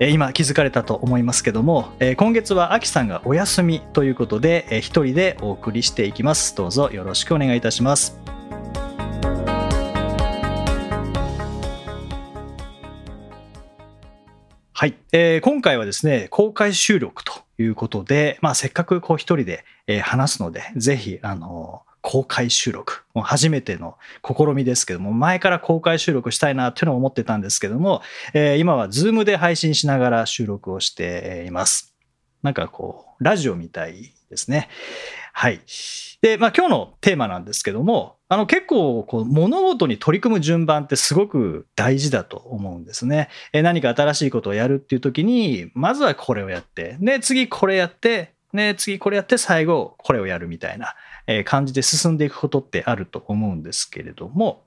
今気づかれたと思いますけども今月はアキさんがお休みということで一人でお送りしていきます。どうぞよろしくお願いいたします。はい、えー、今回はですね公開収録ということで、まあ、せっかくこう一人で話すのでぜひあの公開収録。もう初めての試みですけども、前から公開収録したいなっていうのを思ってたんですけども、えー、今は Zoom で配信しながら収録をしています。なんかこう、ラジオみたいですね。はい。で、まあ今日のテーマなんですけども、あの結構こう物事に取り組む順番ってすごく大事だと思うんですね。え何か新しいことをやるっていう時に、まずはこれをやって、で、次これやって、ね、次これやって最後これをやるみたいな感じで進んでいくことってあると思うんですけれども、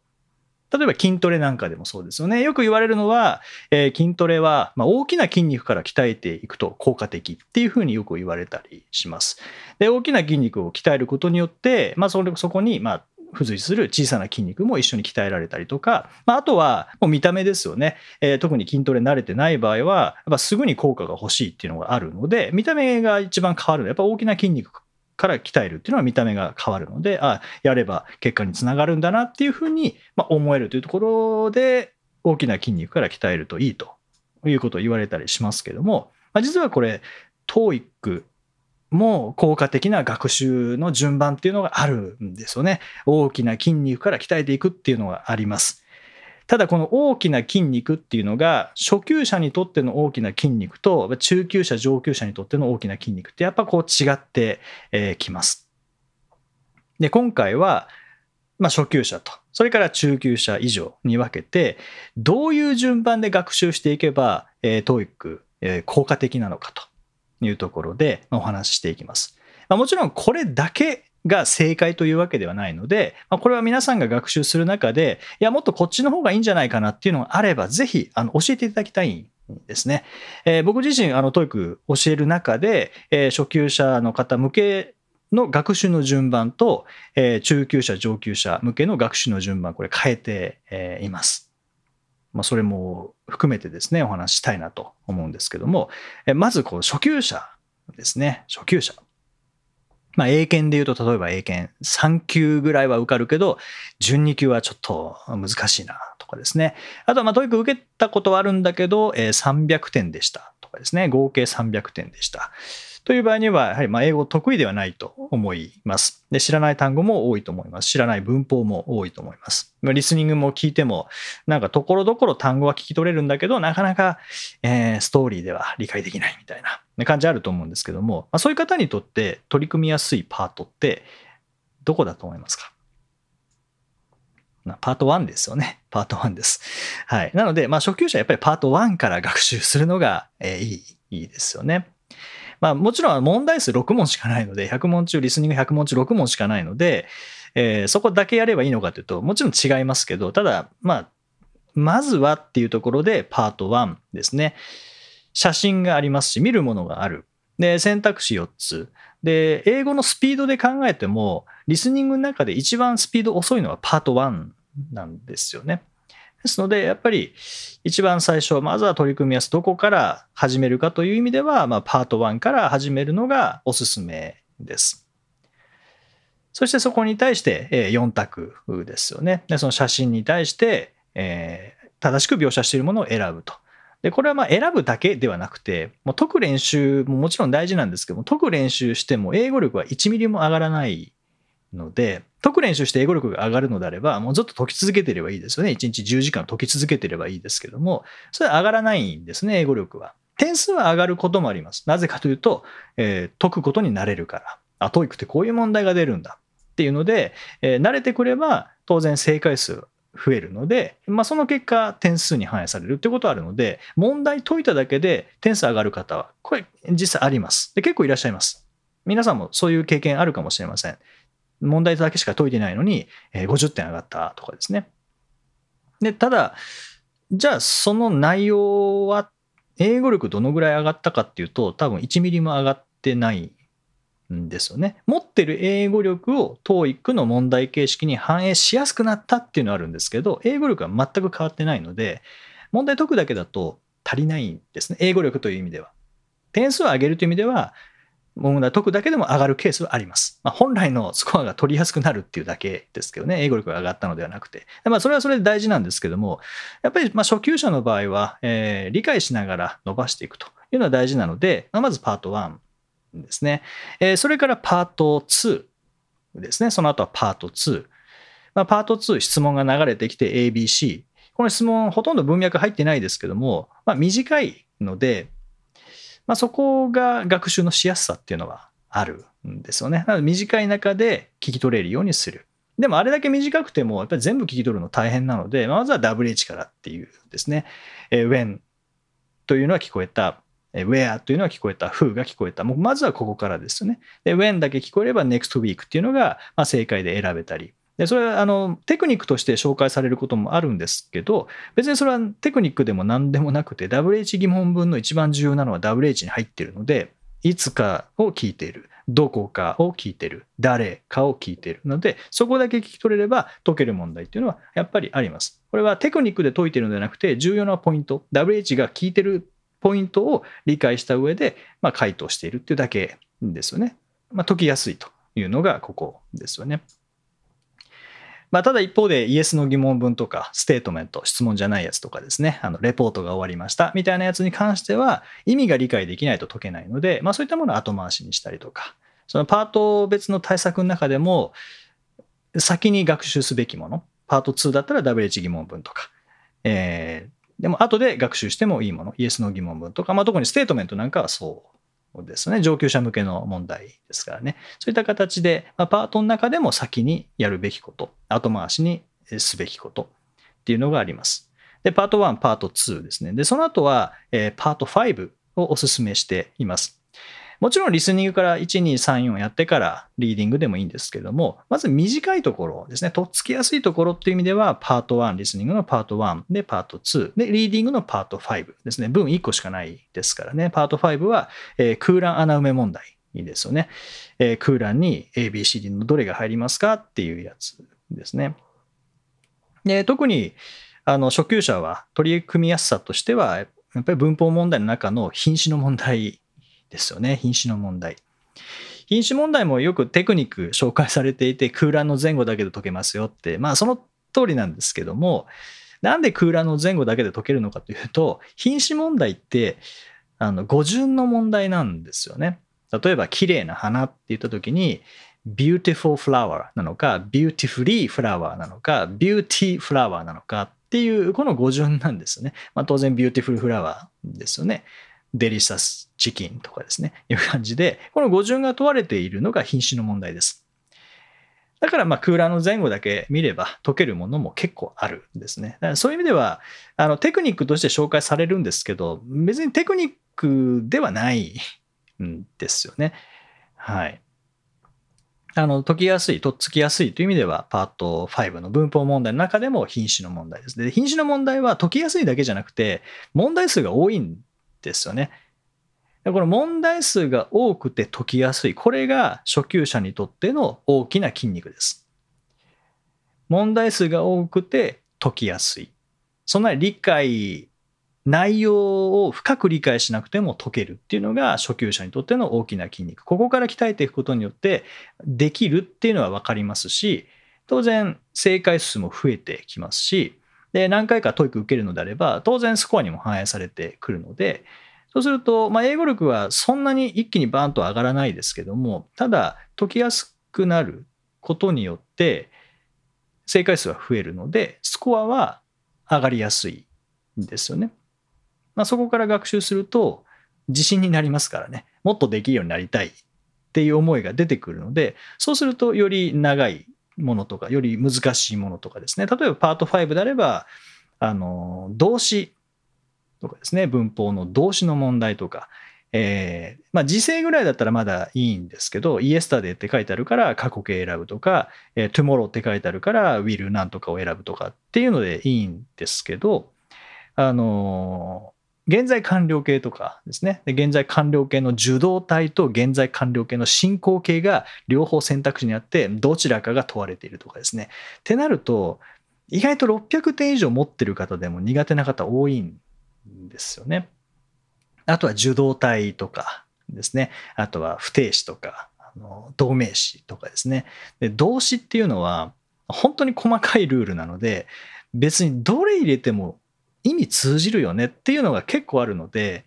例えば筋トレなんかでもそうですよね。よく言われるのは、えー、筋トレは、まあ、大きな筋肉から鍛えていくと効果的っていうふうによく言われたりします。で、大きな筋肉を鍛えることによって、まあ、それそこに、まあ、付随する小さな筋肉も一緒に鍛えられたりとか、まあ、あとはもう見た目ですよね、えー、特に筋トレ慣れてない場合はやっぱすぐに効果が欲しいっていうのがあるので見た目が一番変わるのはやっぱ大きな筋肉から鍛えるっていうのは見た目が変わるので、あやれば結果につながるんだなっていうふうに思えるというところで、大きな筋肉から鍛えるといいということを言われたりしますけども、まあ、実はこれ、TOEIC も効果的な学習の順番っていうのがあるんですよね。大きな筋肉から鍛えていくっていうのがあります。ただこの大きな筋肉っていうのが初級者にとっての大きな筋肉と中級者上級者にとっての大きな筋肉ってやっぱこう違ってきます。で今回はまあ、初級者とそれから中級者以上に分けてどういう順番で学習していけば、えー、TOEIC、えー、効果的なのかというところでお話ししていきます。まあ、もちろんこれだけが正解というわけではないので、まあ、これは皆さんが学習する中で、いや、もっとこっちの方がいいんじゃないかなっていうのがあれば、ぜひ、あの、教えていただきたいんですね。えー、僕自身、あの、 TOEIC 教える中で、えー、初級者の方向けの学習の順番と、えー、中級者、上級者向けの学習の順番、これ変えて、え、います。まあ、それも含めてですね、お話したいなと思うんですけども、え、まず、こう、初級者ですね。初級者。まあ、英検で言うと、例えば英検3級ぐらいは受かるけど、準2級はちょっと難しいなとかですね。あとは、まあ、 TOEIC 受けたことはあるんだけど、え、300点でしたとかですね。合計300点でした。という場合には、やはりま英語得意ではないと思います。で、知らない単語も多いと思います。知らない文法も多いと思います。リスニングも聞いても、なんかところどころ単語は聞き取れるんだけど、なかなか、えー、ストーリーでは理解できないみたいな感じあると思うんですけども、ま、そういう方にとって取り組みやすいパートってどこだと思いますか？パート1ですよね。パート1です。はい。なので、まあ、初級者はやっぱりパート1から学習するのが、え、いい、いいですよね。まあもちろん問題数6問しかないので、100問中、リスニング100問中6問しかないので、えー、そこだけやればいいのかというと、もちろん違いますけど、ただ、まあ、まずはっていうところでパート1ですね。写真がありますし、見るものがある。で、選択肢4つ。で、英語のスピードで考えても、リスニングの中で一番スピード遅いのはパート1なんですよね。ですので、やっぱり一番最初、まずは取り組みやすどこから始めるかという意味では、まあ、パート1から始めるのがおすすめです。そしてそこに対して4択ですよね。でその写真に対して、え、正しく描写しているものを選ぶと。でこれはま選ぶだけではなくて、もう解く練習ももちろん大事なんですけども、解く練習しても英語力は1ミリも上がらないので、解く練習して英語力が上がるのであれば、もうずっと解き続けてればいいですよね。1日10時間解き続けてればいいですけども、それは上がらないんですね、英語力は。点数は上がることもあります。なぜかというと、えー、解くことになれるから。あ、 TOEIC ってこういう問題が出るんだっていうので、えー、慣れてくれば、当然正解数増増えるので、まあ、その結果点数に反映されるってことはあるので問題解いただけで点数上がる方はこれ実際ありますで結構いらっしゃいます皆さんもそういう経験あるかもしれません問題だけしか解いてないのに50点上がったとかですねでただじゃあその内容は英語力どのぐらい上がったかっていうと多分1ミリも上がってないんですよね。持ってる英語力を TOEIC の問題形式に反映しやすくなったっていうのはあるんですけど、英語力は全く変わってないので、問題解くだけだと足りないんですね。英語力という意味では。点数を上げるという意味では、問題解くだけでも上がるケースはあります。まあ、本来のスコアが取りやすくなるっていうだけですけどね、英語力が上がったのではなくて。まあ、それはそれで大事なんですけども、やっぱりま初級者の場合は、えー、理解しながら伸ばしていくというのは大事なので、まあ、まずパート1ですね。えー、それからパート2ですね。その後はパート2。まあ、パート2、質問が流れてきて ABC。この質問ほとんど文脈入ってないですけども、ま、短いので、まあ、そこが学習のしやすさっていうのはあるんですよね。なので短い中で聞き取れるようにする。でもあれだけ短くてもやっぱり全部聞き取るの大変なので、まずは WH からっていうですね、え when というのは聞こえた、where というのは聞こえた、who が聞こえた。もうまずはここからですよね。で、when だけ聞こえれば next week っていうのが、ま正解で選べたり。で、それはあのテクニックとして紹介されることもあるんですけど、別にそれはテクニックでも何でもなくて、WH 疑問文の一番重要なのは WH に入っているので、いつかを聞いている。どこかを聞いてる。誰かを聞いているので、そこだけ聞き取れれば解ける問題っていうのはやっぱりあります。これはテクニックで解いてるのではなくて、重要なポイント、WH が聞いてるポイントを理解した上で、まあ、回答しているっていうだけですよね。まあ、解きやすいというのがここですよね。まあ、ただ一方で Yes No 疑問文とか statement、質問じゃないやつとかですね、あのレポートが終わりましたみたいなやつに関しては意味が理解できないと解けないので、まあ、そういったものを後回しにしたりとか、そのパート別の対策の中でも先に学習すべきもの、パート2だったら WH 疑問文とか、えー、でも後で学習してもいいもの、 Yes No 疑問文とか、まあ、特に statement なんかはそうですね。上級者向けの問題ですからね。そういった形で、まあ、パートの中でも先にやるべきこと、後回しにすべきことっていうのがあります。で、パート1、パート2ですね。で、その後は、えー、パート5をお勧めしています。もちろんリスニングから1、2、3、4やってからリーディングでもいいんですけども、まず短いところですね、とっつきやすいところっていう意味では、パート1、リスニングのパート1で、パート2、で、リーディングのパート5ですね。文1個しかないですからね。パート5は、えー、空欄穴埋め問題ですよね。えー、空欄に ABCD のどれが入りますかっていうやつですね。で特にあの初級者は取り組みやすさとしては、やっぱり文法問題の中の品詞の問題ですよね。品種の問題。品種問題もよくテクニック紹介されていて、空欄の前後だけで解けますよって、まあその通りなんですけども、なんで空欄の前後だけで解けるのかというと、品種問題って、あの、語順の問題なんですよね。例えば、綺麗な花って言った時に、beautiful flower なのか、beautifully flower なのか、beauty flower なのかっていう、この語順なんですよね。まあ、当然、beautiful flower ですよね。デリシャスチキンとかですね、いう感じで、この語順が問われているのが品種の問題です。だからまあ空欄の前後だけ見れば解けるものも結構あるんですね。だからそういう意味ではあのテクニックとして紹介されるんですけど、別にテクニックではないんですよね。はい。あの解きやすい、とっつきやすいという意味では、パート5の文法問題の中でも品種の問題です。で、品種の問題は解きやすいだけじゃなくて、問題数が多いんですよね。この問題数が多くて解きやすい。これが初級者にとっての大きな筋肉です。問題数が多くて解きやすい。そんな理解、内容を深く理解しなくても解けるっていうのが初級者にとっての大きな筋肉。ここから鍛えていくことによってできるっていうのは分かりますし、当然正解数も増えてきますし、で、何回か TOEIC 受けるのであれば、当然スコアにも反映されてくるので、そうすると、まあ、英語力はそんなに一気にバーンと上がらないですけども、ただ、解きやすくなることによって、正解数は増えるので、スコアは上がりやすいんですよね。まあ、そこから学習すると、自信になりますからね。もっとできるようになりたいっていう思いが出てくるので、そうするとより長いものとか、より難しいものとかですね。例えばパート5であれば、あの、動詞とかですね、文法の動詞の問題とか、えー、まあ、時制ぐらいだったらまだいいんですけど、イエスタデーって書いてあるから過去形選ぶとか、えー、tomorrow って書いてあるから will なんとかを選ぶとかっていうのでいいんですけど、あの、現在完了形とかですね。で現在完了形の受動体と現在完了形の進行形が両方選択肢にあって、どちらかが問われているとかですね。ってなると、意外と600点以上持ってる方でも苦手な方多いんですよね。あとは受動体とかですね。あとは不定詞とか、あの動名詞とかですね。で動詞っていうのは本当に細かいルールなので、別にどれ入れても意味通じるよねっていうのが結構あるので、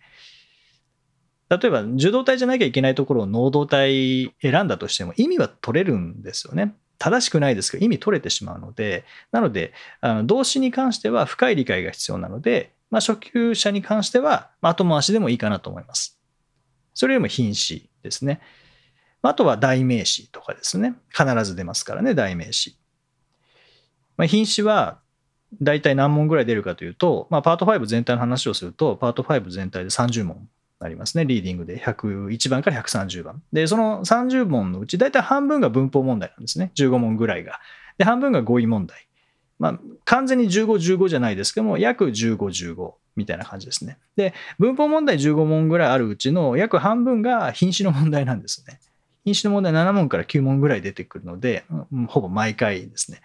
例えば受動体じゃなきゃいけないところを能動体選んだとしても意味は取れるんですよね。正しくないですけど意味取れてしまうので、なので、あの動詞に関しては深い理解が必要なので、まあ、初級者に関しては後回しでもいいかなと思います。それよりも品詞ですね。あとは代名詞とかですね。必ず出ますからね、代名詞。まあ、品詞は大体何問ぐらい出るかというと、まあ、パート5全体の話をすると、パート5全体で30問ありますね。リーディングで101番から130番。で、その30問のうち大体半分が文法問題なんですね。15問ぐらいが。で、半分が語彙問題。まあ、完全に15、15じゃないですけども、約15、15みたいな感じですね。で、文法問題15問ぐらいあるうちの約半分が品詞の問題なんですね。品詞の問題7問から9問ぐらい出てくるので、ほぼ毎回ですね。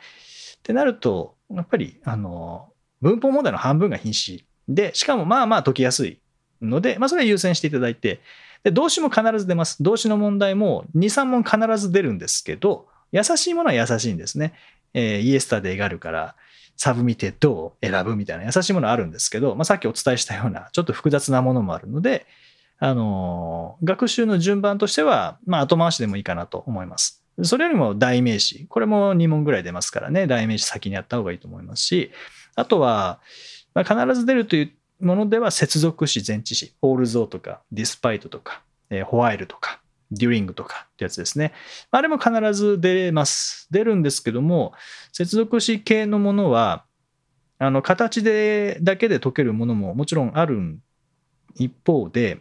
ってなると、やっぱり、あの、文法問題の半分が品詞で、しかもまあまあ解きやすいので、まあそれは優先していただいて、で動詞も必ず出ます。動詞の問題も2、3問必ず出るんですけど、優しいものは優しいんですね。えー、 yesterday があるから、 submitted を選ぶみたいな優しいものあるんですけど、まあ、さっきお伝えしたようなちょっと複雑なものもあるので、あのー、学習の順番としては、まあ、後回しでもいいかなと思います。それよりも代名詞。これも2問ぐらい出ますからね、代名詞先にやった方がいいと思いますし、あとは、まあ、必ず出るというものでは接続詞、前置詞、オールゾーとか、ディスパイトとか、えー、ホワイルとか、during とかってやつですね。あれも必ず出ます。出るんですけども、接続詞系のものは、あの、形で、だけで解けるものももちろんある一方で、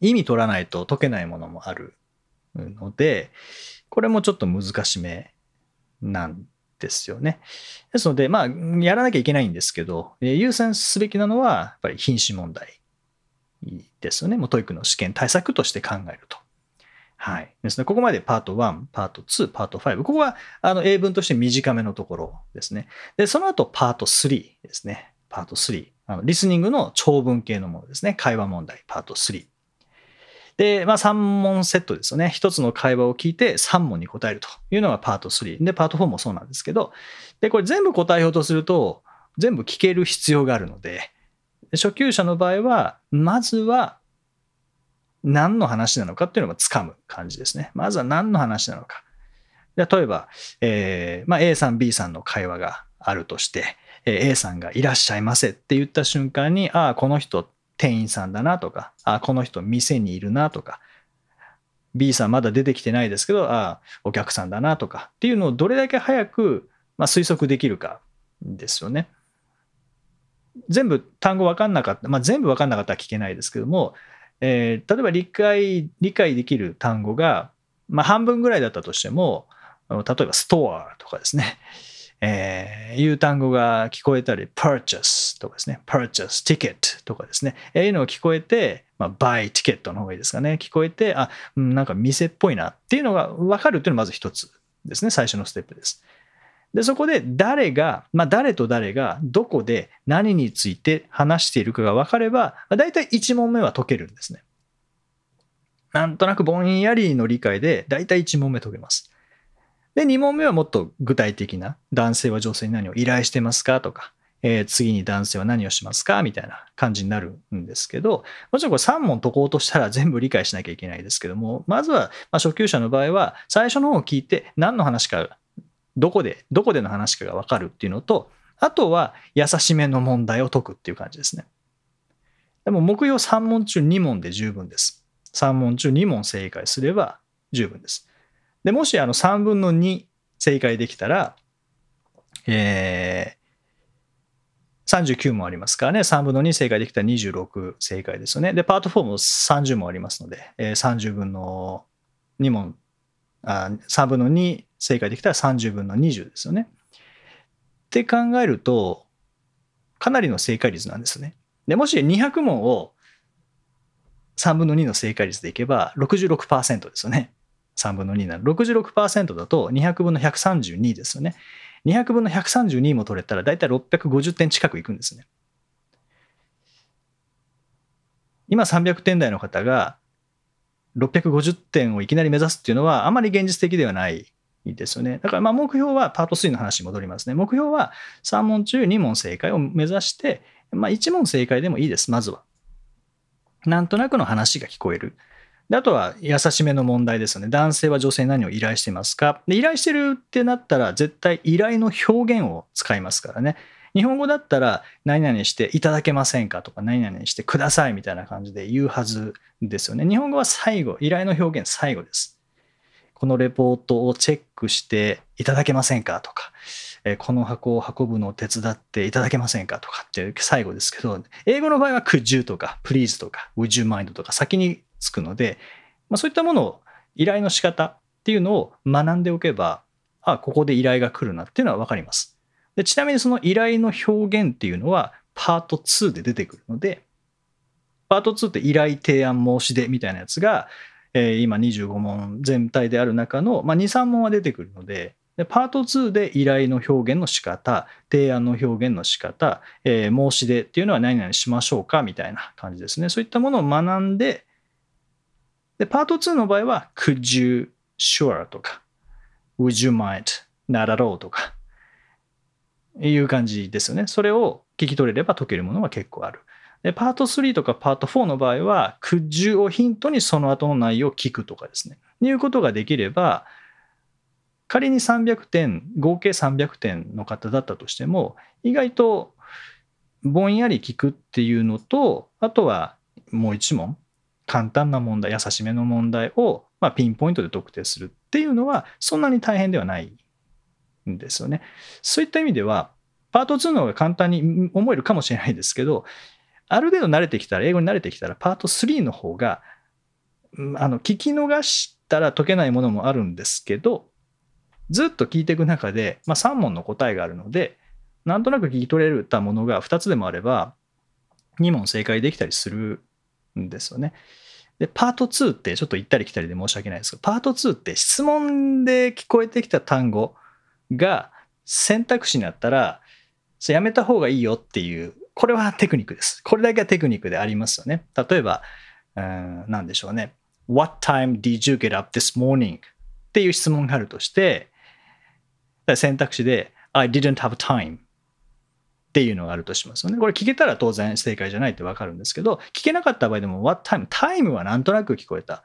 意味取らないと解けないものもあるので、これもちょっと難しめなんですよね。ですので、まあ、やらなきゃいけないんですけど、優先すべきなのは、やっぱり品詞問題ですよね。もう TOEIC の試験対策として考えると。はい。ですね。ここまでパート1、パート2、パート5。ここはあの英文として短めのところですね。で、その後パート3ですね。パート3。あのリスニングの長文系のものですね。会話問題、パート3。で、まあ3問セットですよね。一つの会話を聞いて3問に答えるというのがパート3。で、パート4もそうなんですけど、で、これ全部答えようとすると、全部聞ける必要があるので、初級者の場合は、まずは何の話なのかっていうのをつかむ感じですね。まずは何の話なのか。例えば、えーまあ、A さん B さんの会話があるとして、A さんがいらっしゃいませって言った瞬間に、ああ、この人店員さんだなとか、あ、この人店にいるなとか、B さんまだ出てきてないですけど、あ、お客さんだなとかっていうのをどれだけ早く、まあ、推測できるかですよね。全部単語分かんなかった、まあ、全部分かんなかったら聞けないですけども、えー、例えば理解、理解できる単語が、まあ、半分ぐらいだったとしても、例えばストアとかですね、えー、いう単語が聞こえたり、purchase とかですね、purchase ticket とかですね、えー、いうのが聞こえて、まあ、buy ticket の方がいいですかね、聞こえて、あ、なんか店っぽいなっていうのが分かるっていうのがまず一つですね、最初のステップです。で、そこで誰が、まあ誰と誰がどこで何について話しているかが分かれば、大体1問目は解けるんですね。なんとなくぼんやりの理解で大体1問目解けます。で、2問目はもっと具体的な、男性は女性に何を依頼してますかとか、えー、次に男性は何をしますか？みたいな感じになるんですけど、もちろんこれ3問解こうとしたら全部理解しなきゃいけないですけども、まずは、ま初級者の場合は、最初の方を聞いて何の話かどこで、どこでの話かがわかるっていうのと、あとは優しめの問題を解くっていう感じですね。でも目標3問中2問で十分です。3問中2問正解すれば十分です。で、もしあの3分の2、正解できたら、えー、39問ありますからね、3分の2正解できたら26正解ですよね。で、パート4も30問ありますので、えー、30分の2問あ、3分の2正解できたら30分の20ですよね。って考えると、かなりの正解率なんですね。で、もし200問を3分の2の正解率でいけば66%ですよね。3分の2なら66%だと200分の132ですよね。200分の132も取れたらだいたい650点近くいくんですね。今300点台の方が650点をいきなり目指すっていうのはあまり現実的ではないですよね。だからまあ目標はパート3の話に戻りますね。目標は3問中2問正解を目指して、まあ1問正解でもいいです、まずは。なんとなくの話が聞こえる。であとは優しめの問題ですよね。男性は女性に何を依頼してますか？で依頼してるってなったら絶対依頼の表現を使いますからね。日本語だったら何々していただけませんかとか何々してくださいみたいな感じで言うはずですよね。日本語は最後、依頼の表現最後です。このレポートをチェックしていただけませんかとか、この箱を運ぶのを手伝っていただけませんかとかって最後ですけど、英語の場合は could you とか please とか would you mind とか先につくので、まあ、そういったものを依頼の仕方っていうのを学んでおけば、あ、ここで依頼が来るなっていうのはわかります。でちなみにその依頼の表現っていうのはパート2で出てくるので、パート2って依頼提案申し出みたいなやつが、え、今25問全体である中の、ま、2、3問は出てくるので、でパート2で依頼の表現の仕方、提案の表現の仕方、え、申し出っていうのは何々しましょうかみたいな感じですね。そういったものを学んで、で、パート2の場合は、could you, sure とか、would you mind, not at all とか、いう感じですよね。それを聞き取れれば解けるものは結構ある。で、パート3とかパート4の場合は、could you をヒントにその後の内容を聞くとかですね。いうことができれば、仮に300点、合計300点の方だったとしても、意外とぼんやり聞くっていうのと、あとはもう一問、簡単な問題、優しめの問題を、まあ、ピンポイントで特定するっていうのは、そんなに大変ではないんですよね。そういった意味では、パート2の方が簡単に思えるかもしれないですけど、ある程度慣れてきたら、英語に慣れてきたら、パート3の方が、あの、聞き逃したら解けないものもあるんですけど、ずっと聞いていく中で、まあ、3問の答えがあるので、なんとなく聞き取れたものが2つでもあれば、2問正解できたりするんですよね。で、パート2ってちょっと行ったり来たりで申し訳ないですけど、パート2って質問で聞こえてきた単語が選択肢になったら、やめた方がいいよっていう、これはテクニックです。これだけはテクニックでありますよね。例えば、うん、何でしょうね。What time did you get up this morning? っていう質問があるとして、選択肢で I didn't have time っていうのがあるとしますよね。これ聞けたら当然正解じゃないってわかるんですけど、聞けなかった場合でも What time? タイムはなんとなく聞こえた。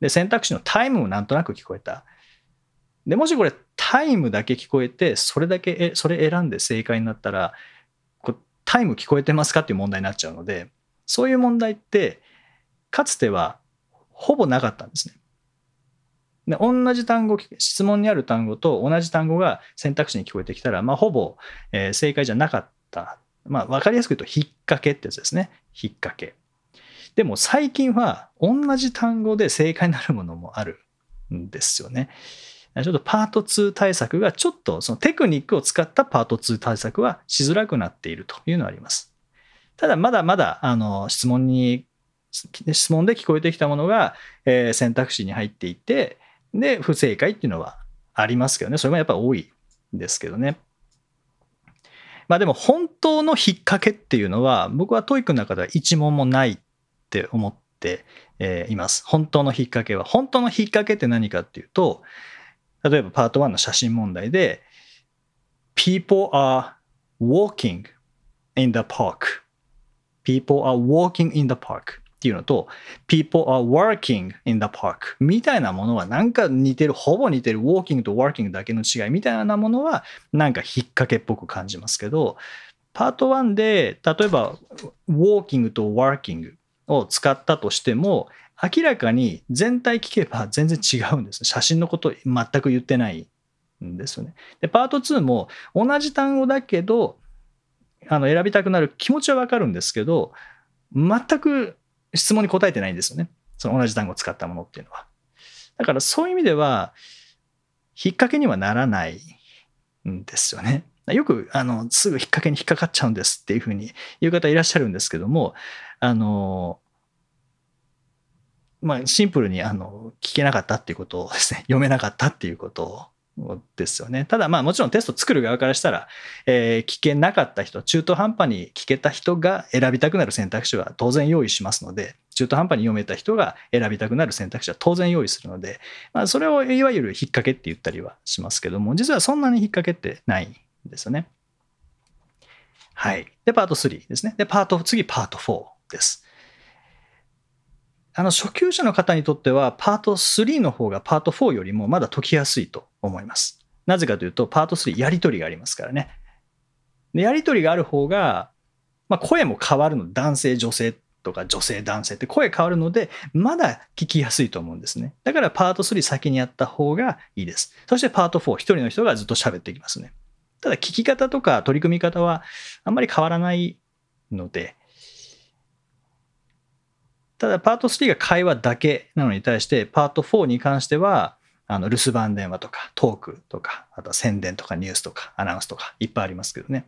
で、選択肢のタイムもなんとなく聞こえた。で、もしこれタイムだけ聞こえて、それだけ、え、それ選んで正解になったら、タイム聞こえてますかっていう問題になっちゃうので、そういう問題って、かつてはほぼなかったんですね。で同じ単語、質問にある単語と同じ単語が選択肢に聞こえてきたら、まあ、ほぼ、えー、正解じゃなかった。まあ、わかりやすく言うと、引っ掛けってやつですね。引っ掛け。でも最近は同じ単語で正解になるものもあるんですよね。ちょっとパート2対策がちょっとそのテクニックを使ったパート2対策はしづらくなっているというのはあります。ただまだまだあの質問に質問で聞こえてきたものが、え、選択肢に入っていてで不正解っていうのはありますけどねそれもやっぱり多いんですけどね。まあでも本当の引っ掛けっていうのは僕は TOEIC の中では一問もないって思っています。本当の引っ掛けは。本当の引っ掛けって何かっていうと例えばパート1の写真問題で People are walking in the park People are walking in the park っていうのと People are working in the park みたいなものはなんか似てるほぼ似てる walking と working だけの違いみたいなものはなんか引っ掛けっぽく感じますけどパート1で例えば walking と working を使ったとしても明らかに全体聞けば全然違うんです写真のこと全く言ってないんですよね。で、パート2も同じ単語だけど、あの選びたくなる気持ちはわかるんですけど、全く質問に答えてないんですよね。その同じ単語を使ったものっていうのは。だからそういう意味では、引っ掛けにはならないんですよね。よくあのすぐ引っ掛けに引っかかっちゃうんですっていうふうに言う方いらっしゃるんですけども、あの、まあ、シンプルにあの聞けなかったっていうことをですね、読めなかったっていうことをですよね。ただまあもちろんテスト作る側からしたら、えー、聞けなかった人、中途半端に聞けた人が選びたくなる選択肢は当然用意しますので、中途半端に読めた人が選びたくなる選択肢は当然用意するので、まあ、それをいわゆる引っ掛けって言ったりはしますけども、実はそんなに引っ掛けってないんですよね。はい。で、パート3ですね。で、パート、次パート4です。あの初級者の方にとってはパート3の方がパート4よりもまだ解きやすいと思います。なぜかというとパート3やり取りがありますからね。でやり取りがある方が、まあ、声も変わるの男性女性とか女性男性って声変わるのでまだ聞きやすいと思うんですね。だからパート3先にやった方がいいです。そしてパート4、一人の人がずっと喋っていきますね。ただ聞き方とか取り組み方はあんまり変わらないので、ただパート3が会話だけなのに対してパート4に関してはあの留守番電話とかトークとかあとは宣伝とかニュースとかアナウンスとかいっぱいありますけどね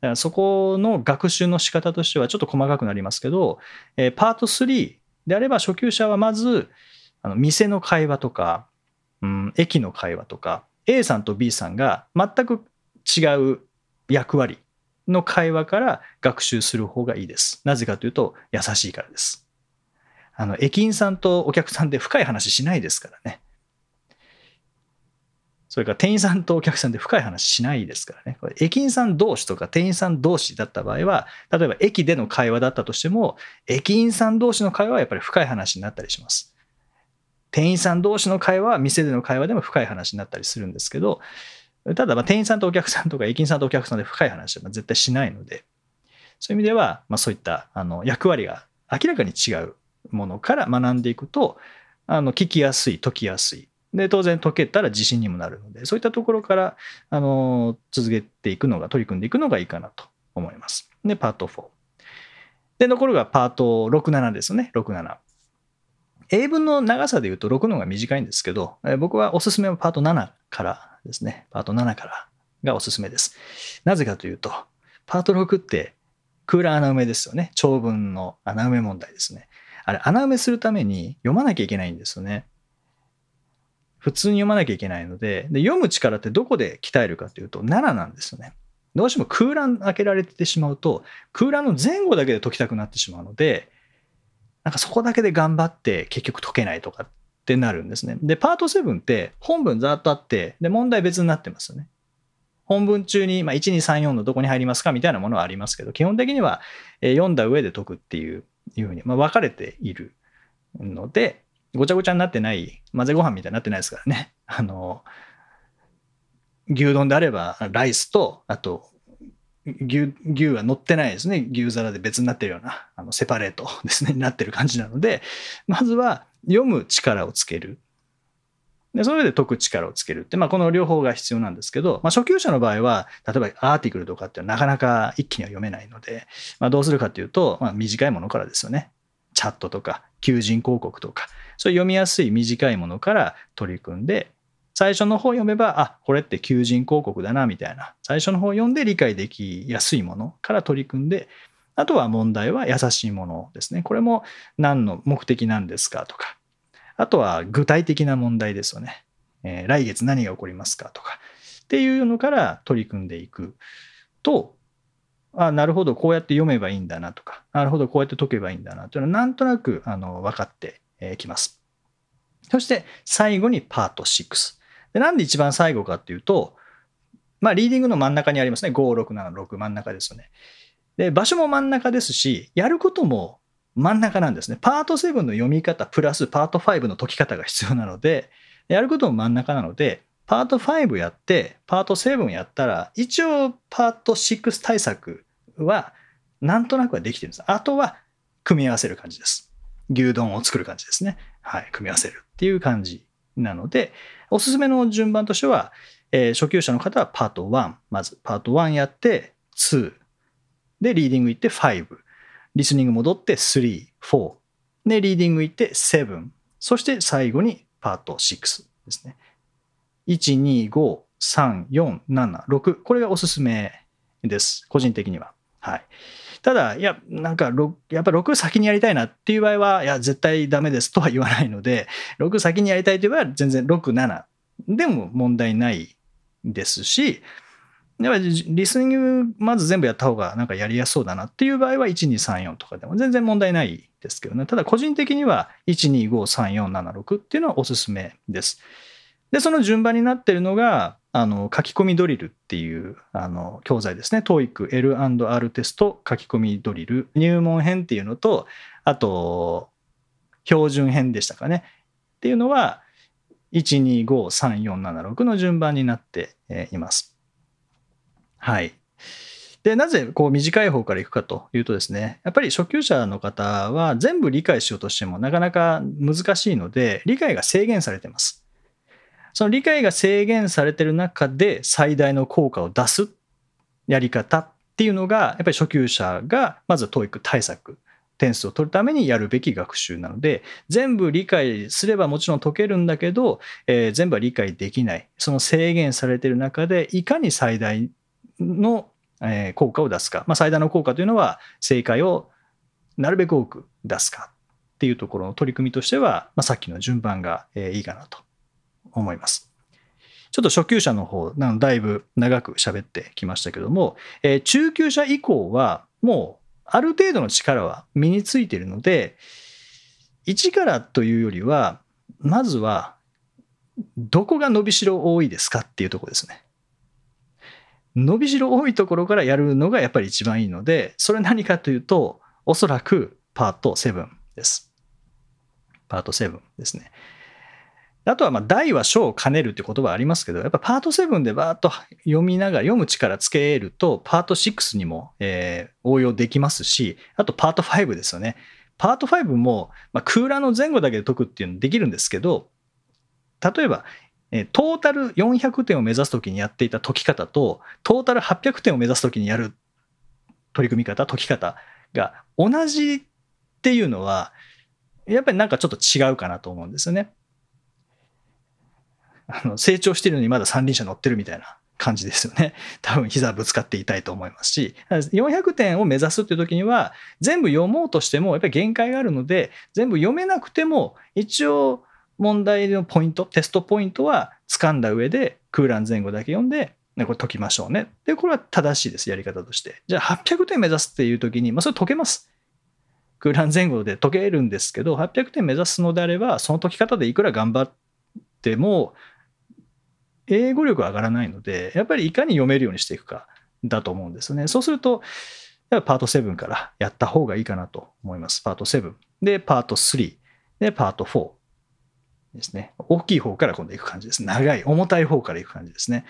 だからそこの学習の仕方としてはちょっと細かくなりますけど、えー、パート3であれば初級者はまずあの店の会話とか、うん、駅の会話とか A さんと B さんが全く違う役割の会話から学習する方がいいです。なぜかというと優しいからです。あの、駅員さんとお客さんで深い話しないですからね。それから店員さんとお客さんで深い話しないですからね。これ駅員さん同士とか店員さん同士だった場合は、例えば駅での会話だったとしても、駅員さん同士の会話はやっぱり深い話になったりします。店員さん同士の会話は店での会話でも深い話になったりするんですけど、ただま店員さんとお客さんとか駅員さんとお客さんで深い話は絶対しないので、そういう意味では、ま、そういったあの役割が明らかに違うものから学んでいくと、あの、聞きやすい、解きやすい。で、当然解けたら自信にもなるので、そういったところから、あの、続けていくのが、取り組んでいくのがいいかなと思います。で、パート4。で、残るがパート6、7ですね。6、7。英文の長さで言うと6の方が短いんですけど、僕はおすすめはパート7からですね。パート7からがおすすめです。なぜかというと、パート6って空欄穴埋めですよね。長文の穴埋め問題ですね。あれ、穴埋めするために読まなきゃいけないんですよね。普通に読まなきゃいけないので、で読む力ってどこで鍛えるかというと、7なんですよね。どうしても空欄開けられてしまうと、空欄の前後だけで解きたくなってしまうので、なんかそこだけで頑張って結局解けないとかってなるんですね。で、パート7って本文ざっとあって、で、問題別になってますよね。本文中に、まあ、1、2、3、4のどこに入りますかみたいなものはありますけど、基本的には読んだ上で解くっていういうふうに、まあ、分かれているので、ごちゃごちゃになってない、混ぜご飯みたいになってないですからね。あの、牛丼であれば、ライスと、あと、牛、牛は乗ってないですね。牛皿で別になってるような、あの、セパレートですね、になってる感じなので、まずは読む力をつける。で、それで解く力をつけるって、まあ、この両方が必要なんですけど、まあ、初級者の場合は、例えばアーティクルとかってなかなか一気には読めないので、まあ、どうするかっていうと、まあ、短いものからですよね。チャットとか、求人広告とか、そういう読みやすい短いものから取り組んで、最初の方読めば、あ、これって求人広告だな、みたいな。最初の方読んで理解できやすいものから取り組んで、あとは問題は優しいものですね。これも何の目的なんですかとか、あとは具体的な問題ですよね。えー、来月何が起こりますかとかっていうのから取り組んでいくと、あなるほど、こうやって読めばいいんだなとか、なるほど、こうやって解けばいいんだなというのはなんとなくあの分かってきます。そして最後にパート6。でなんで一番最後かっていうと、まあ、リーディングの真ん中にありますね。5、6、7、6真ん中ですよね。で、場所も真ん中ですし、やることも真ん中なんですね。パート7の読み方プラスパート5の解き方が必要なので、やることも真ん中なので、パート5やって、パート7やったら、一応パート6対策はなんとなくはできてるんです。あとは組み合わせる感じです。牛丼を作る感じですね。はい、組み合わせるっていう感じなので、おすすめの順番としては、えー初級者の方はパート1、まずパート1やって、2、で、リーディング行って5、リスニング戻って3、4、で、リーディング行って7、そして最後にパート6ですね。1、2、5、3、4、7、6。これがおすすめです。個人的には。はい。ただ、いや、なんか、やっぱ6先にやりたいなっていう場合は、いや、絶対ダメですとは言わないので、6先にやりたいという場合は、全然6、7でも問題ないですし、やっぱリスニングまず全部やった方がなんかやりやすそうだなっていう場合は1、2、3、4とかでも全然問題ないですけどね。ただ個人的には1、2、5、3、4、7、6っていうのはおすすめです。で、その順番になってるのが、あの書き込みドリルっていうあの教材ですね。TOEIC L&R テスト書き込みドリル入門編っていうのと、あと標準編でしたかね。っていうのは1、2、5、3、4、7、6の順番になっています。はい。で、なぜこう短い方からいくかというとですね、やっぱり初級者の方は全部理解しようとしてもなかなか難しいので、理解が制限されてます。その理解が制限されてる中で最大の効果を出すやり方っていうのが、やっぱり初級者がまず TOEIC 対策、点数を取るためにやるべき学習なので、全部理解すればもちろん解けるんだけど、えー全部は理解できない。その制限されてる中で、いかに最大の、え効果を出すか。まあ、最大の効果というのは、正解をなるべく多く出すかっていうところの取り組みとしては、まあ、さっきの順番が、えいいかなと思います。ちょっと初級者の方、なのだいぶ長く喋ってきましたけども、えー中級者以降は、もうある程度の力は身についているので、一からというよりは、まずは、どこが伸びしろ多いですかっていうとこですね。伸びしろ多いところからやるのがやっぱり一番いいので、それ何かというと、おそらくパート7です。パート7ですね。あとは、まあ、大は小を兼ねるって言葉ありますけど、やっぱパート7でバーッと読みながら、読む力つけると、パート6にも、えー応用できますし、あとパート5ですよね。パート5も、まあ、空欄の前後だけで解くっていうのできるんですけど、例えば、トータル400点を目指すときにやっていた解き方と、トータル800点を目指すときにやる取り組み方、解き方が同じっていうのは、やっぱりなんかちょっと違うかなと思うんですよね。あの成長してるのにまだ三輪車乗ってるみたいな感じですよね。多分膝ぶつかっていたいと思いますし、400点を目指すっていう時には、全部読もうとしてもやっぱり限界があるので、全部読めなくても、一応問題のポイント、テストポイントは掴んだ上で、空欄前後だけ読んで、これ解きましょうね。で、これは正しいです、やり方として。じゃあ800点目指すっていう時に、まあそれ解けます。空欄前後で解けるんですけど、800点目指すのであれば、その解き方でいくら頑張っても、英語力上がらないので、やっぱりいかに読めるようにしていくかだと思うんですね。そうすると、やっぱパート7からやった方がいいかなと思います。パート7。で、パート3。で、パート4ですね。大きい方から今度行く感じです。長い、重たい方から行く感じですね。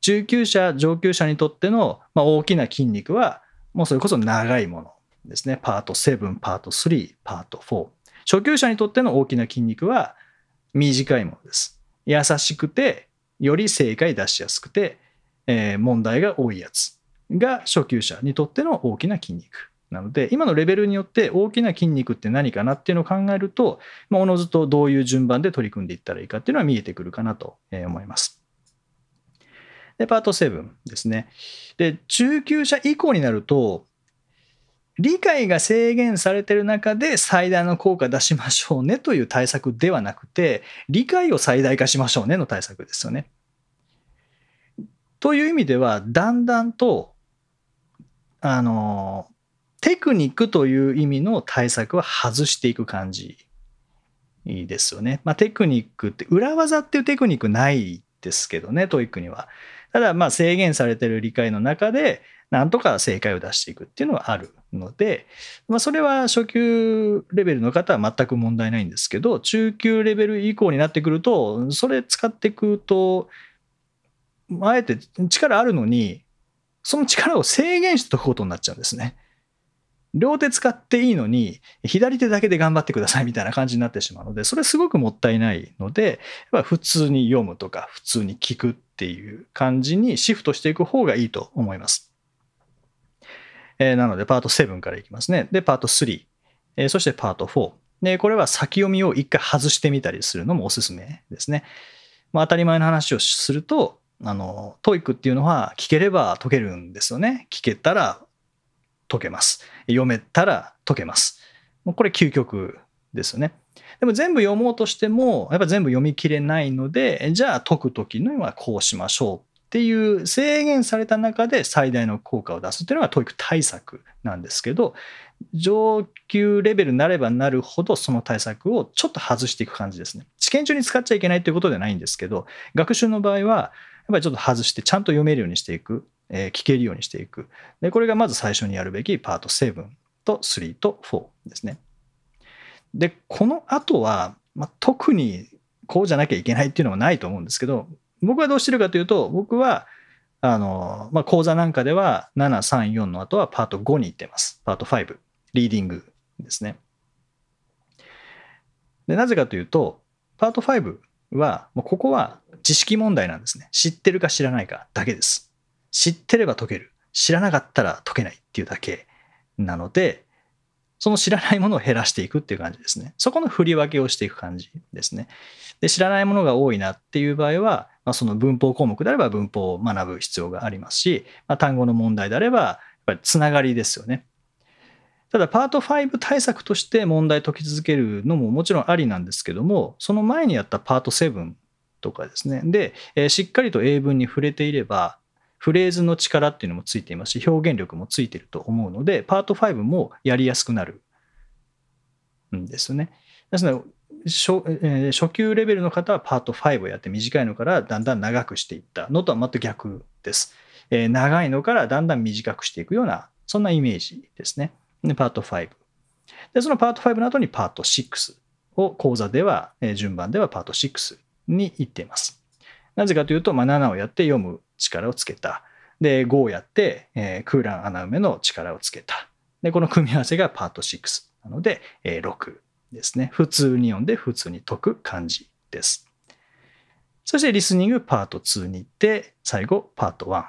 中級者、上級者にとっての、まあ、大きな筋肉は、もうそれこそ長いものですね。パート7、パート3、パート4。初級者にとっての大きな筋肉は短いものです。優しくて、より正解出しやすくて、えー問題が多いやつが初級者にとっての大きな筋肉。なので、今のレベルによって大きな筋肉って何かなっていうのを考えると、おのずとどういう順番で取り組んでいったらいいかっていうのは見えてくるかなと思います。で、パート7ですね。で、中級者以降になると、理解が制限されてる中で最大の効果出しましょうねという対策ではなくて、理解を最大化しましょうねの対策ですよね。という意味では、だんだんと、あの、テクニックという意味の対策は外していく感じですよね。まあ、テクニックって、裏技っていうテクニックないですけどね、 TOEIC には。ただ、ま、制限されてる理解の中で、なんとか正解を出していくっていうのはあるので、まあ、それは初級レベルの方は全く問題ないんですけど、中級レベル以降になってくると、それ使っていくと、あえて力あるのに、その力を制限しておくことになっちゃうんですね。両手使っていいのに、左手だけで頑張ってくださいみたいな感じになってしまうので、それすごくもったいないので、普通に読むとか、普通に聞くっていう感じにシフトしていく方がいいと思います。えー、なので、パート7からいきますね。で、パート3、えー、そしてパート4。で、これは先読みを一回外してみたりするのもおすすめですね。まあ、当たり前の話をすると、あの、 TOEIC っていうのは聞ければ解けるんですよね。聞けたら解けます。読めたら解けます。これ究極ですよね。でも全部読もうとしても、やっぱ全部読み切れないので、じゃあ解くときのはこうしましょうっていう制限された中で最大の効果を出すっていうのが TOEIC 対策なんですけど、上級レベルになればなるほどその対策をちょっと外していく感じですね。試験中に使っちゃいけないということではないんですけど、学習の場合は、やっぱりちょっと外してちゃんと読めるようにしていく、えー、聞けるようにしていく。で、これがまず最初にやるべきパート7と3と4ですね。で、この後は、まあ、特にこうじゃなきゃいけないっていうのはないと思うんですけど、僕はどうしてるかというと、僕は、あの、まあ、講座なんかでは7、3、4の後はパート5に行ってます。パート5。リーディングですね。でなぜかというと、パート5は、もうここは知識問題なんですね。知ってるか知らないかだけです。知ってれば解ける。知らなかったら解けないっていうだけなので、その知らないものを減らしていくっていう感じですね。そこの振り分けをしていく感じですね。で知らないものが多いなっていう場合は、まあ、その文法項目であれば文法を学ぶ必要がありますし、まあ、単語の問題であれば、やっぱりつながりですよね。ただ、パート5対策として問題解き続けるのももちろんありなんですけども、その前にやったパート7とかですね。で、えー、しっかりと英文に触れていれば、フレーズの力っていうのもついていますし、表現力もついてると思うので、パート5もやりやすくなるんですね。ですので、初,、えー、初級レベルの方はパート5をやって短いのからだんだん長くしていったのとは全く逆です。えー、長いのからだんだん短くしていくような、そんなイメージですね。で、パート5。で、そのパート5の後にパート6を講座では、え順番ではパート6に行っています。なぜかというと、まあ、7をやって読む力をつけた。で、5をやって、えー、空欄穴埋めの力をつけた。で、この組み合わせがパート6なので、えー、6ですね。普通に読んで普通に解く感じです。そしてリスニングパート2に行って、最後パート1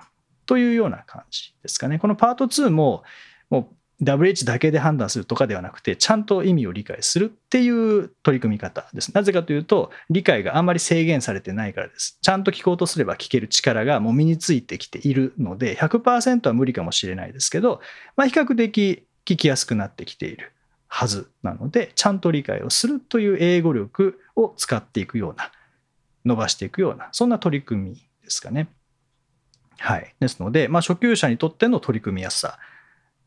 というような感じですかね。このパート2も、もう WH だけで判断するとかではなくて、ちゃんと意味を理解するっていう取り組み方です。なぜかというと、理解があんまり制限されてないからです。ちゃんと聞こうとすれば聞ける力がもう身についてきているので、100%は無理かもしれないですけど、まあ、比較的聞きやすくなってきているはずなので、ちゃんと理解をするという英語力を使っていくような、伸ばしていくような、そんな取り組みですかね。はい。ですので、まあ、初級者にとっての取り組みやすさ、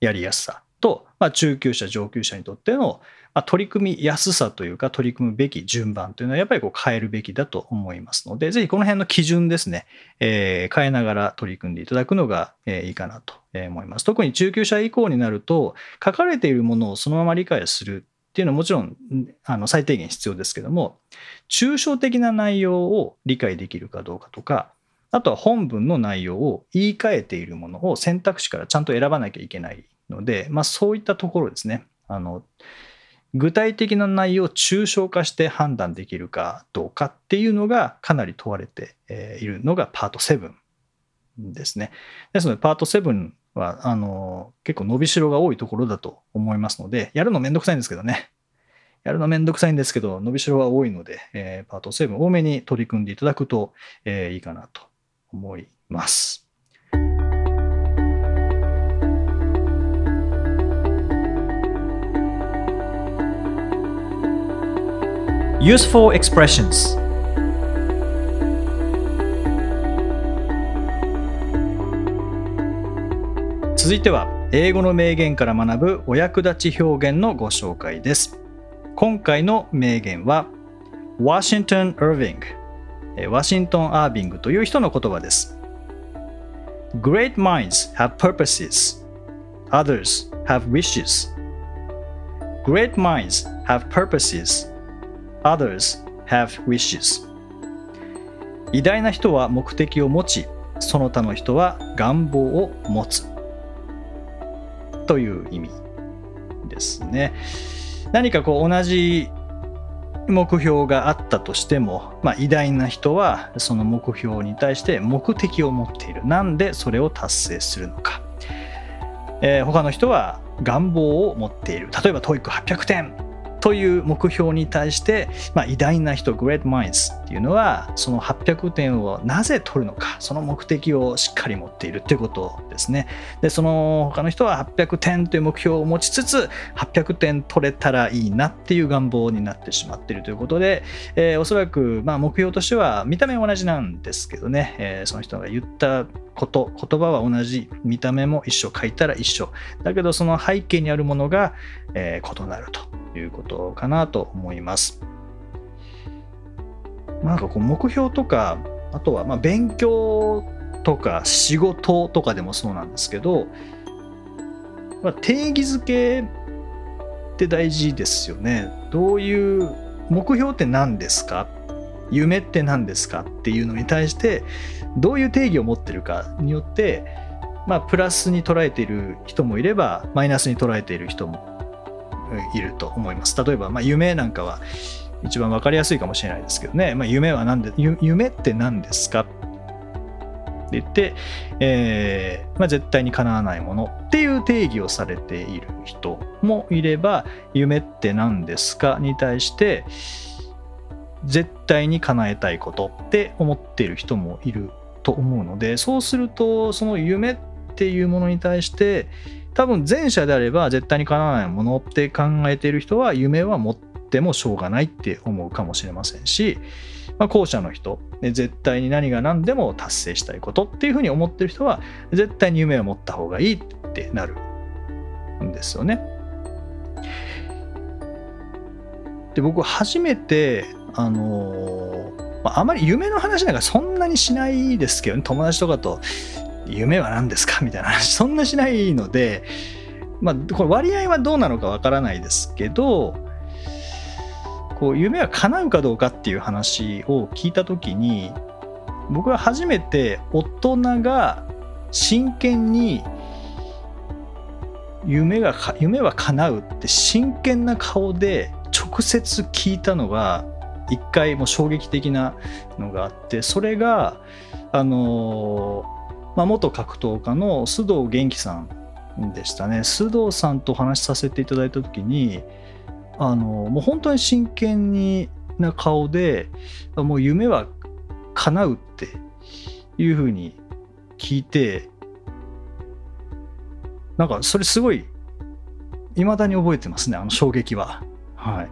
やりやすさと、まあ、中級者、上級者にとっての、まあ、取り組みやすさというか、取り組むべき順番というのは、やっぱりこう変えるべきだと思いますので、ぜひこの辺の基準ですね、えー、変えながら取り組んでいただくのが、えー、いいかなと思います。特に中級者以降になると、書かれているものをそのまま理解するっていうのはもちろんあの最低限必要ですけども、抽象的な内容を理解できるかどうかとか、あとは本文の内容を言い換えているものを選択肢からちゃんと選ばなきゃいけないので、まあ、そういったところですね。あの具体的な内容を抽象化して判断できるかどうかっていうのがかなり問われているのがパート7ですね。ですのでパート7はあの結構伸びしろが多いところだと思いますので、やるのめんどくさいんですけどね。やるのめんどくさいんですけど、伸びしろが多いので、えー、パート7多めに取り組んでいただくと、えー、いいかなと思います。Useful expressions 続いては英語の名言から学ぶお役立ち表現のご紹介です今回の名言は Washington Irving ワシントン・アービングという人の言葉です Great minds have purposes others have wishes Great minds have purposes Others have wishes. 偉大な人は目的を持ち、その他の人は願望を持つ。という意味ですね。何かこう同じ目標があったとしても、まあ、偉大な人はその目標に対して目的を持っているなんでそれを達成するのか、えー、他の人は願望を持っている例えば TOEIC800 点という目標に対して、まあ、偉大な人 Great Minds っていうのはその800点をなぜ取るのかその目的をしっかり持っているっていうことですね。でその他の人は800点という目標を持ちつつ800点取れたらいいなっていう願望になってしまっているということで、えー、おそらくまあ目標としては見た目は同じなんですけどね、えー、その人が言ったこと言葉は同じ見た目も一緒書いたら一緒だけどその背景にあるものが、えー、異なるということかなと思います。なんかこう目標とかあとはま勉強とか仕事とかでもそうなんですけど、まあ、定義づけって大事ですよね。どういう目標って何ですか？夢って何ですか？っていうのに対してどういう定義を持ってるかによってまあプラスに捉えている人もいればマイナスに捉えている人もいると思います。例えば、まあ、夢なんかは一番分かりやすいかもしれないですけどね、まあ、夢は何で夢って何ですかって言って、えーまあ、絶対に叶わないものっていう定義をされている人もいれば夢って何ですかに対して絶対に叶えたいことって思っている人もいると思うのでそうするとその夢っていうものに対して多分前者であれば絶対に叶わないものって考えている人は夢は持ってもしょうがないって思うかもしれませんし、まあ、後者の人絶対に何が何でも達成したいことっていうふうに思ってる人は絶対に夢を持った方がいいってなるんですよね。で僕初めてあのまあまり夢の話なんかそんなにしないですけどね。友達とかと夢は何ですか？みたいな話。そんなしないので、まあ、これ割合はどうなのかわからないですけどこう夢は叶うかどうかっていう話を聞いた時に僕は初めて大人が真剣に夢が夢は叶うって真剣な顔で直接聞いたのが一回もう衝撃的なのがあってそれがあのまあ、元格闘家の須藤元気さんでしたね須藤さんとお話しさせていただいた時にあのもう本当に真剣にな顔でもう夢は叶うっていうふうに聞いてなんかそれすごい未だに覚えてますねあの衝撃は。はい、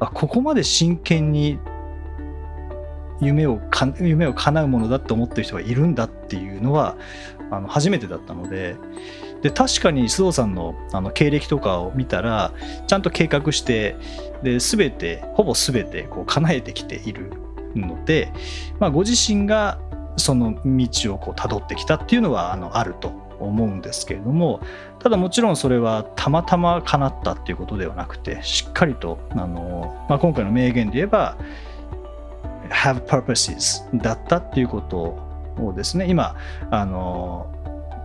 あここまで真剣に夢をか夢を叶うものだって思ってる人がいるんだっていうのはあの初めてだったので。で確かに須藤さんのあの経歴とかを見たらちゃんと計画してで全てほぼ全てこう叶えてきているので、まあ、ご自身がその道をこう辿ってきたっていうのはあのあると。思うんですけれどもただもちろんそれはたまたま叶ったっていうことではなくてしっかりとあの、まあ、今回の名言で言えば have purposes だったっていうことをですね今あの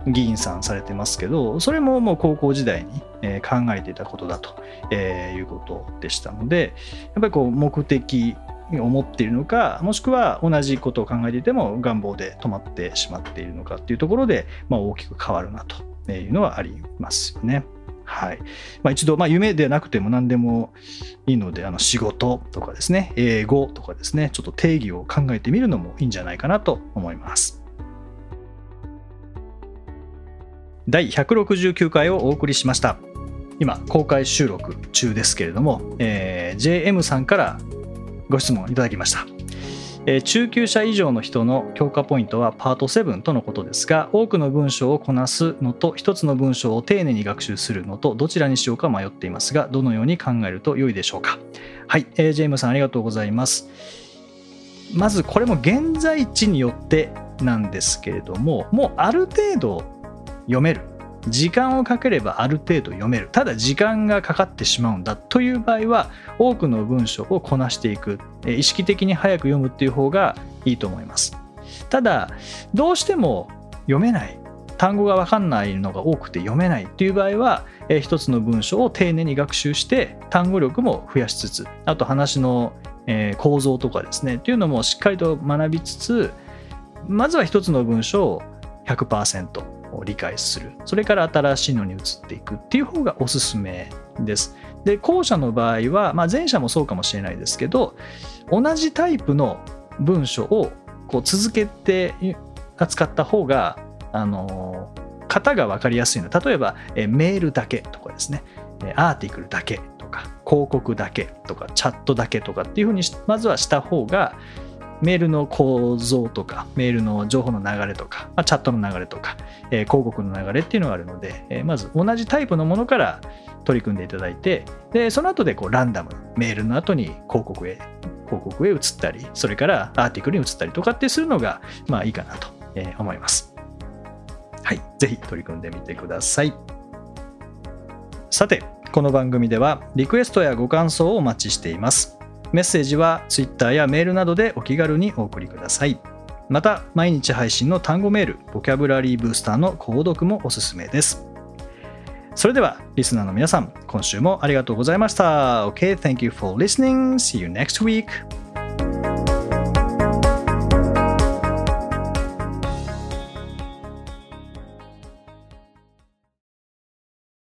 議員さんされてますけどそれももう高校時代に、考えていたことだと、いうことでしたのでやっぱりこう目的を持っているのかもしくは同じことを考えていても願望で止まってしまっているのかっていうところで、まあ、大きく変わるなというのはありますよね。はい。まあ、一度、まあ、夢でなくても何でもいいのであの仕事とかですね英語とかですねちょっと定義を考えてみるのもいいんじゃないかなと思います。第169回をお送りしました。今公開収録中ですけれども、えー、JM さんからご質問いただきました。え中級者以上の人の強化ポイントはパート7とのことですが多くの文章をこなすのと一つの文章を丁寧に学習するのとどちらにしようか迷っていますがどのように考えると良いでしょうか。はい、えー、ジェームさんありがとうございます。まずこれも現在地によってなんですけれどももうある程度読める。時間をかければある程度読める。ただ時間がかかってしまうんだという場合は多くの文章をこなしていく。意識的に早く読むっていう方がいいと思います。ただどうしても読めない。単語が分かんないのが多くて読めないっていう場合は、えー、一つの文章を丁寧に学習して単語力も増やしつつあと話の、え、構造とかですね。っていうのもしっかりと学びつつまずは一つの文章を100%を理解する。それから新しいのに移っていくっていう方がおすすめです。で後者の場合は、まあ、前者もそうかもしれないですけど同じタイプの文章をこう続けて扱った方があの型が分かりやすいの。例えばえメールだけとかですね。アーティクルだけとか広告だけとかチャットだけとかっていうふうにまずはした方がメールの構造とかメールの情報の流れとか、まあ、チャットの流れとか、えー、広告の流れっていうのがあるので、えー、まず同じタイプのものから取り組んでいただいてでその後でこうランダムメールの後に広告へ広告へ移ったりそれからアーティクルに移ったりとかってするのがまあいいかなと思います。はい、ぜひ取り組んでみてください。さて、この番組ではリクエストやご感想をお待ちしています。メッセージは Twitter やメールなどでお気軽にお送りください。また、毎日配信の単語メール、ボキャブラリーブースターの購読もおすすめです。それでは、リスナーの皆さん、今週もありがとうございました。OK, thank you for listening. See you next week.